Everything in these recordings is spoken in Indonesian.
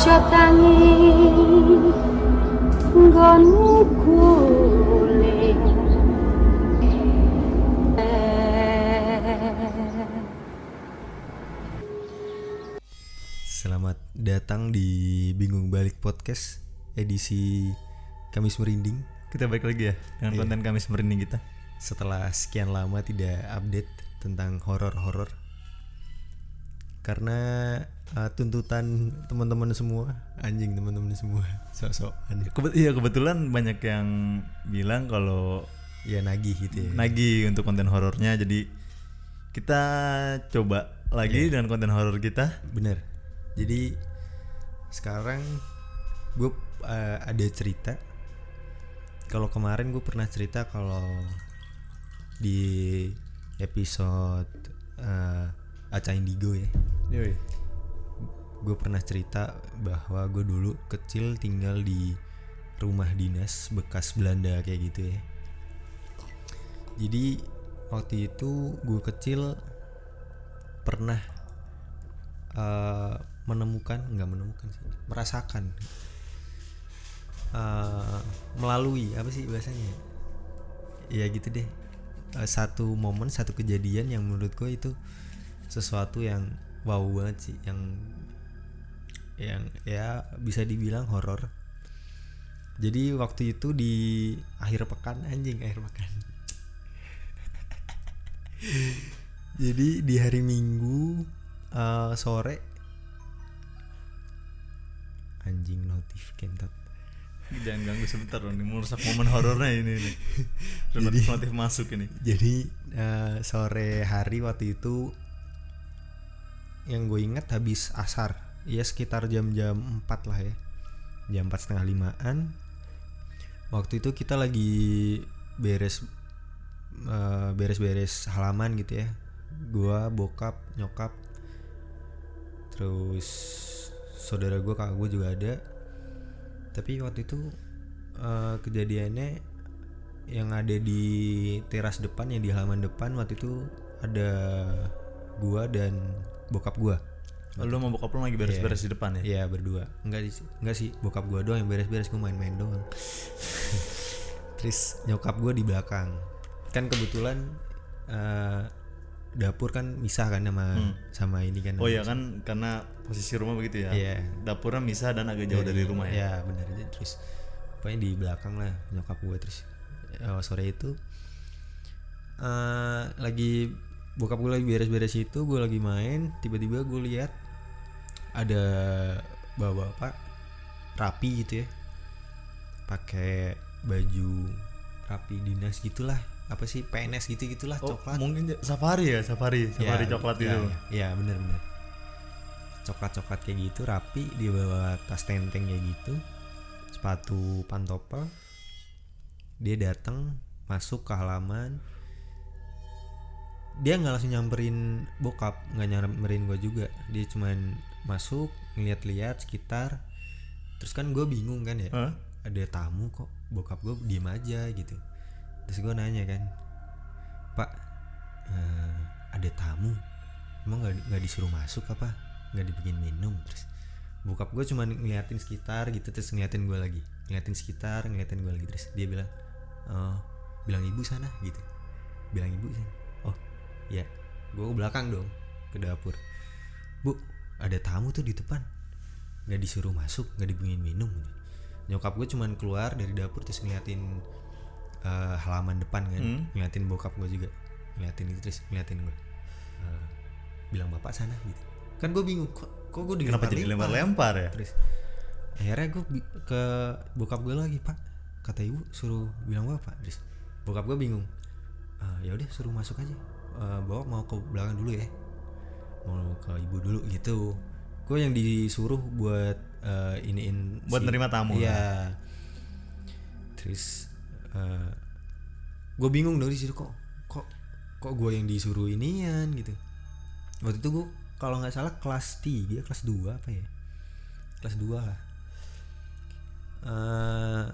aja tangi nggonmu Selamat datang di Bingung Balik Podcast edisi Kamis Merinding Kita balik lagi ya dengan Iya. konten Kamis merinding kita. setelah sekian lama tidak update tentang horor-horor karena uh, tuntutan teman-teman semua anjing teman-teman semua sok-sok Kebet iya kebetulan banyak yang bilang kalau ya nagih gitu ya. Nagih untuk konten horornya. Jadi kita coba lagi Iya. dengan konten horor kita. bener. Jadi sekarang gue uh, ada cerita. Kalau kemarin gue pernah cerita kalau di episode uh, Aca Indigo ya. Gue pernah cerita bahwa gue dulu kecil tinggal di rumah dinas bekas Belanda kayak gitu ya. Jadi waktu itu gue kecil pernah eh, menemukan nggak menemukan sih merasakan eh, melalui apa sih bahasanya ya? Gitu deh. Eh, satu momen satu kejadian yang menurut gue itu sesuatu yang wow banget sih yang yang ya bisa dibilang horor jadi waktu itu di akhir pekan anjing akhir pekan jadi di hari minggu eh, sore anjing notif kentot Jangan ganggu sebentar dong, ini merusak momen horornya ini nih. Notif notif masuk ini. jadi eh, sore hari waktu itu yang gue ingat habis asar. Ya sekitar jam-jam 4 lah ya. Jam 4 setengah limaan. Waktu itu kita lagi beres eh, beres-beres halaman gitu ya. Gua bokap nyokap. Terus saudara gue kakak gue juga ada. Tapi waktu itu eh, kejadiannya yang ada di teras depan yang di halaman depan waktu itu ada gua dan bokap gua. Lu mau bokap lu lagi beres-beres di depan ya? Iya berdua. Enggak di enggak sih. Bokap gua doang yang beres-beres gua main-main doang. Terus nyokap gua di belakang. Kan kebetulan eh, dapur kan misah kan sama sama ini kan. Oh iya kan karena posisi rumah begitu ya. Iya. Dapurnya misah dan agak jauh dari rumah ya. ya benar aja. Terus pokoknya di belakang lah nyokap gue terus eh, sore itu eh lagi bokap gue lagi beres-beres itu gue lagi main tiba-tiba gue lihat ada bapak-bapak rapi gitu ya. Pakai baju rapi dinas gitulah. Apa sih? PNS gitu gitulah Oh, coklat. mungkin safari ya, safari, safari Ya, coklat ya, itu. ya, ya bener bener coklat coklat kayak gitu rapi dia bawa tas tenteng kayak gitu sepatu pantopel. Dia datang masuk ke halaman dia nggak langsung nyamperin bokap nggak nyamperin gue juga. Dia cuman masuk ngeliat-liat sekitar. Terus kan gue bingung kan ya Hah? ada tamu kok bokap gue diem aja gitu. Terus gue nanya kan pak eh, ada tamu? Emang nggak nggak disuruh masuk apa? Nggak dibikin minum? Terus bokap gue cuma ngeliatin sekitar gitu terus ngeliatin gue lagi. Ngeliatin sekitar ngeliatin gue lagi. Terus dia bilang oh bilang ibu sana gitu. Bilang ibu sana ya gue ke belakang dong ke dapur. Bu ada tamu tuh di depan. Nggak disuruh masuk nggak dibikinin minum. Nyokap gue cuman keluar dari dapur terus ngeliatin eh, halaman depan kan. Hmm. ngeliatin bokap gue juga. Ngeliatin itu terus ngeliatin gue Eh, bilang bapak sana gitu. Kan gue bingung kok kok gue Kenapa jadi lempar-lempar ya? terus akhirnya gue ke bokap gue lagi pak kata ibu suruh bilang bapak. Terus bokap gue bingung "Ah, ya udah suruh masuk aja Eh, bawa mau ke belakang dulu ya. Mau ke ibu dulu gitu. Gue yang disuruh buat eh, iniin Buat nerima tamu iya. Terus gue bingung dong di situ kok kok kok gue yang disuruh inian gitu. Waktu itu gue kalau nggak salah kelas 3 kelas 2 apa ya? Kelas 2 lah. Eh,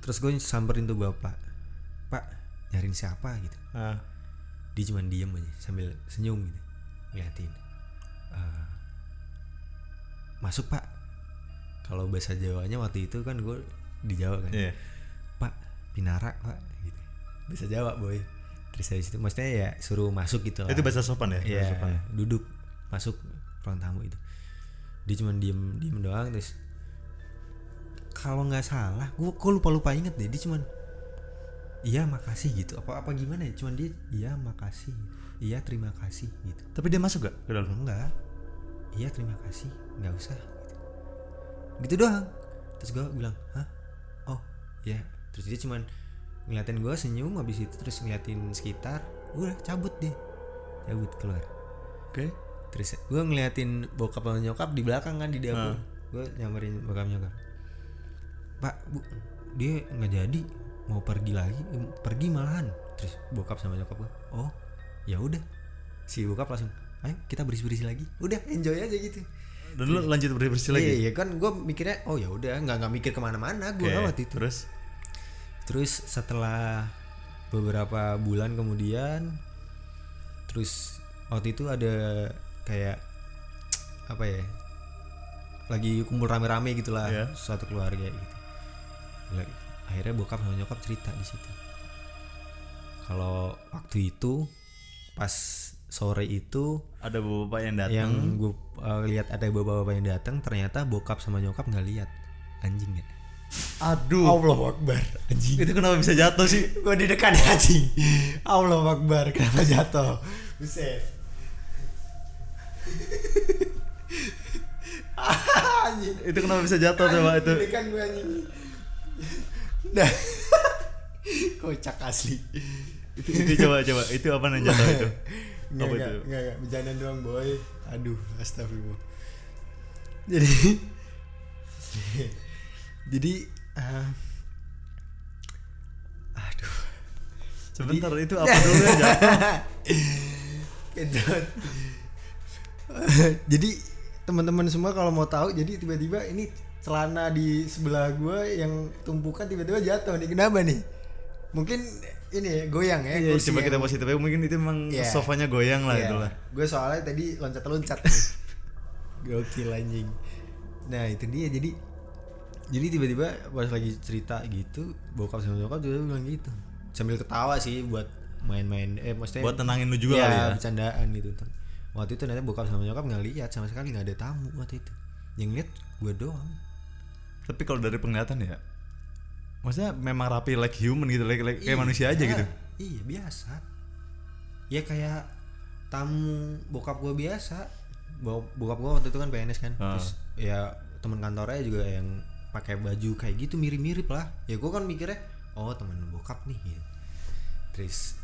terus gue samperin tuh bapak. Pak nyariin siapa? gitu. Ah, dia cuma diem aja sambil senyum gitu ngeliatin Eh, masuk pak kalau bahasa Jawanya waktu itu kan gue di Jawa kan Iya. pak pinara pak gitu bahasa Jawa boy terus dari situ maksudnya ya suruh masuk gitu lah Itu bahasa sopan ya? Iya, Bahasa sopan. duduk masuk ruang tamu itu. Dia cuma diem diem doang terus kalau nggak salah, gua kok lupa lupa inget deh. Dia cuman iya makasih gitu. Apa apa gimana ya? Cuman dia iya makasih. Iya terima kasih gitu. Tapi dia masuk gak ke dalam? Enggak. Iya terima kasih. Nggak usah. Gitu. gitu doang. Terus gua bilang, hah? Oh ya. Terus dia cuman ngeliatin gua senyum habis itu terus ngeliatin sekitar. Udah cabut deh. Cabut keluar Oke. terus gue ngeliatin bokap sama nyokap di belakang kan di dapur Ah. gue nyamperin bokap nyokap pak bu dia nggak jadi mau pergi lagi pergi malahan terus bokap sama nyokap gue oh ya udah si bokap langsung ayo kita bersih bersih lagi udah enjoy aja gitu Dan lu lanjut bersih-bersih lagi? iya iya kan gue mikirnya oh ya udah nggak nggak mikir ke mana-mana gue Oke, waktu itu Terus? Terus setelah beberapa bulan kemudian terus waktu itu ada kayak apa ya? Lagi kumpul rame-rame gitulah Iya. suatu keluarga gitu. Akhirnya bokap sama nyokap cerita di situ. Kalau waktu itu pas sore itu Ada bapak yang datang. yang gue lihat ada bapak-bapak yang datang ternyata bokap sama nyokap nggak lihat anjing ya. Aduh. Allah Akbar anjing. Itu kenapa bisa jatuh sih? gue di dekat anjing Allah Akbar kenapa jatuh buset anjing Itu kenapa bisa jatuh coba itu? di dekat gue anjing dah kocak asli itu, itu coba coba itu apa jatuh itu? Enggak, Apa enggak, itu? enggak, enggak, bercanda doang boy Aduh, astagfirullah Jadi Jadi eh, Aduh Sebentar itu apa dulu? Kedot. jadi teman-teman semua kalau mau tahu jadi tiba-tiba ini celana di sebelah gue yang tumpukan tiba-tiba jatuh nih kenapa nih mungkin ini ya goyang ya Iya, coba kita yang- positif aja mungkin itu emang Iya. sofanya goyang lah Iya. itu lah. gue soalnya tadi loncat-loncat gokil anjing nah itu dia jadi jadi tiba-tiba pas lagi cerita gitu bokap sama nyokap juga bilang gitu sambil ketawa sih buat main-main eh maksudnya Buat tenangin lu juga Iya, kali ya. bercandaan gitu waktu itu ternyata bokap sama nyokap nggak lihat sama sekali nggak ada tamu waktu itu. Yang lihat gue doang. Tapi kalau dari penglihatan ya Maksudnya memang rapi like human gitu like, like kayak manusia aja Iya, gitu. iya biasa. Ya kayak tamu bokap gue biasa. Bo- bokap gue waktu itu kan PNS kan. Ah. terus ya teman kantornya juga yang pakai baju kayak gitu mirip-mirip lah. Ya gue kan mikirnya oh teman bokap nih gitu. terus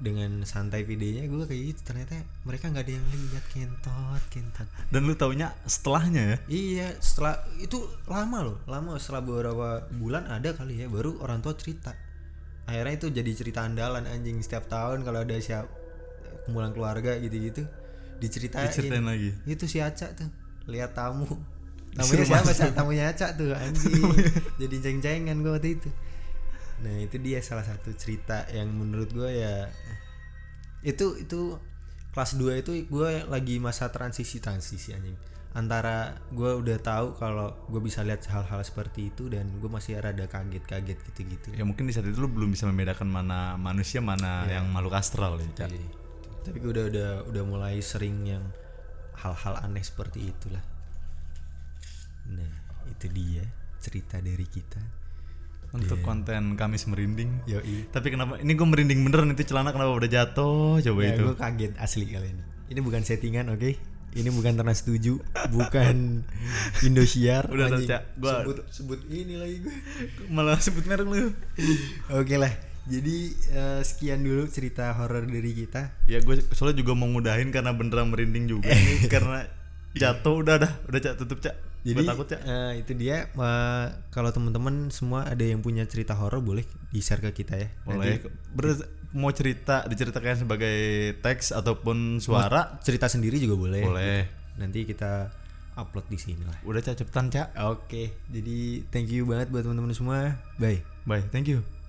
dengan santai videonya gue kayak gitu ternyata mereka nggak ada yang lihat kentot kentot Dan lu taunya setelahnya ya. Iya, setelah itu lama loh, lama setelah beberapa bulan ada kali ya baru orang tua cerita. Akhirnya itu jadi cerita andalan anjing setiap tahun kalau ada siap kumpulan keluarga gitu-gitu diceritain. Diceritain lagi. Itu si Aca tuh, lihat tamu. Tamunya siapa sih? Tamunya Aca tuh anjing. jadi ceng-cengan gue waktu itu. Nah, itu dia salah satu cerita yang menurut gue ya itu itu kelas 2 itu gue lagi masa transisi transisi anjing antara gue udah tahu kalau gue bisa lihat hal-hal seperti itu dan gue masih rada kaget-kaget gitu-gitu Ya mungkin di saat itu lu belum bisa membedakan mana manusia mana Iya. yang makhluk astral ya. Iya. tapi gue udah udah udah mulai sering yang hal-hal aneh seperti itulah nah itu dia cerita dari kita Untuk Iya. konten Kamis merinding. Yoi. Tapi kenapa ini gue merinding beneran itu celana kenapa udah jatuh coba Ya, itu. gue kaget asli kali ini. Ini bukan settingan, oke? Ini bukan Trans 7, bukan Indosiar. Udah. Cak. Gua- sebut sebut ini lagi gue. Malah sebut merek lu. Oke lah. Jadi eh, sekian dulu cerita horor dari kita. Ya gue soalnya juga mau ngudahin karena beneran merinding juga nih karena jatuh udah dah udah cak tutup cak. Jadi takut cak. eh, itu dia eh, kalau teman-teman semua ada yang punya cerita horor boleh di-share ke kita ya. Boleh. Nanti Ber- mau cerita diceritakan sebagai teks ataupun suara cerita sendiri juga boleh. boleh. Nanti kita upload di sini lah. Udah cak cepetan cak. Oke, jadi thank you banget buat teman-teman semua. Bye. Bye. Thank you.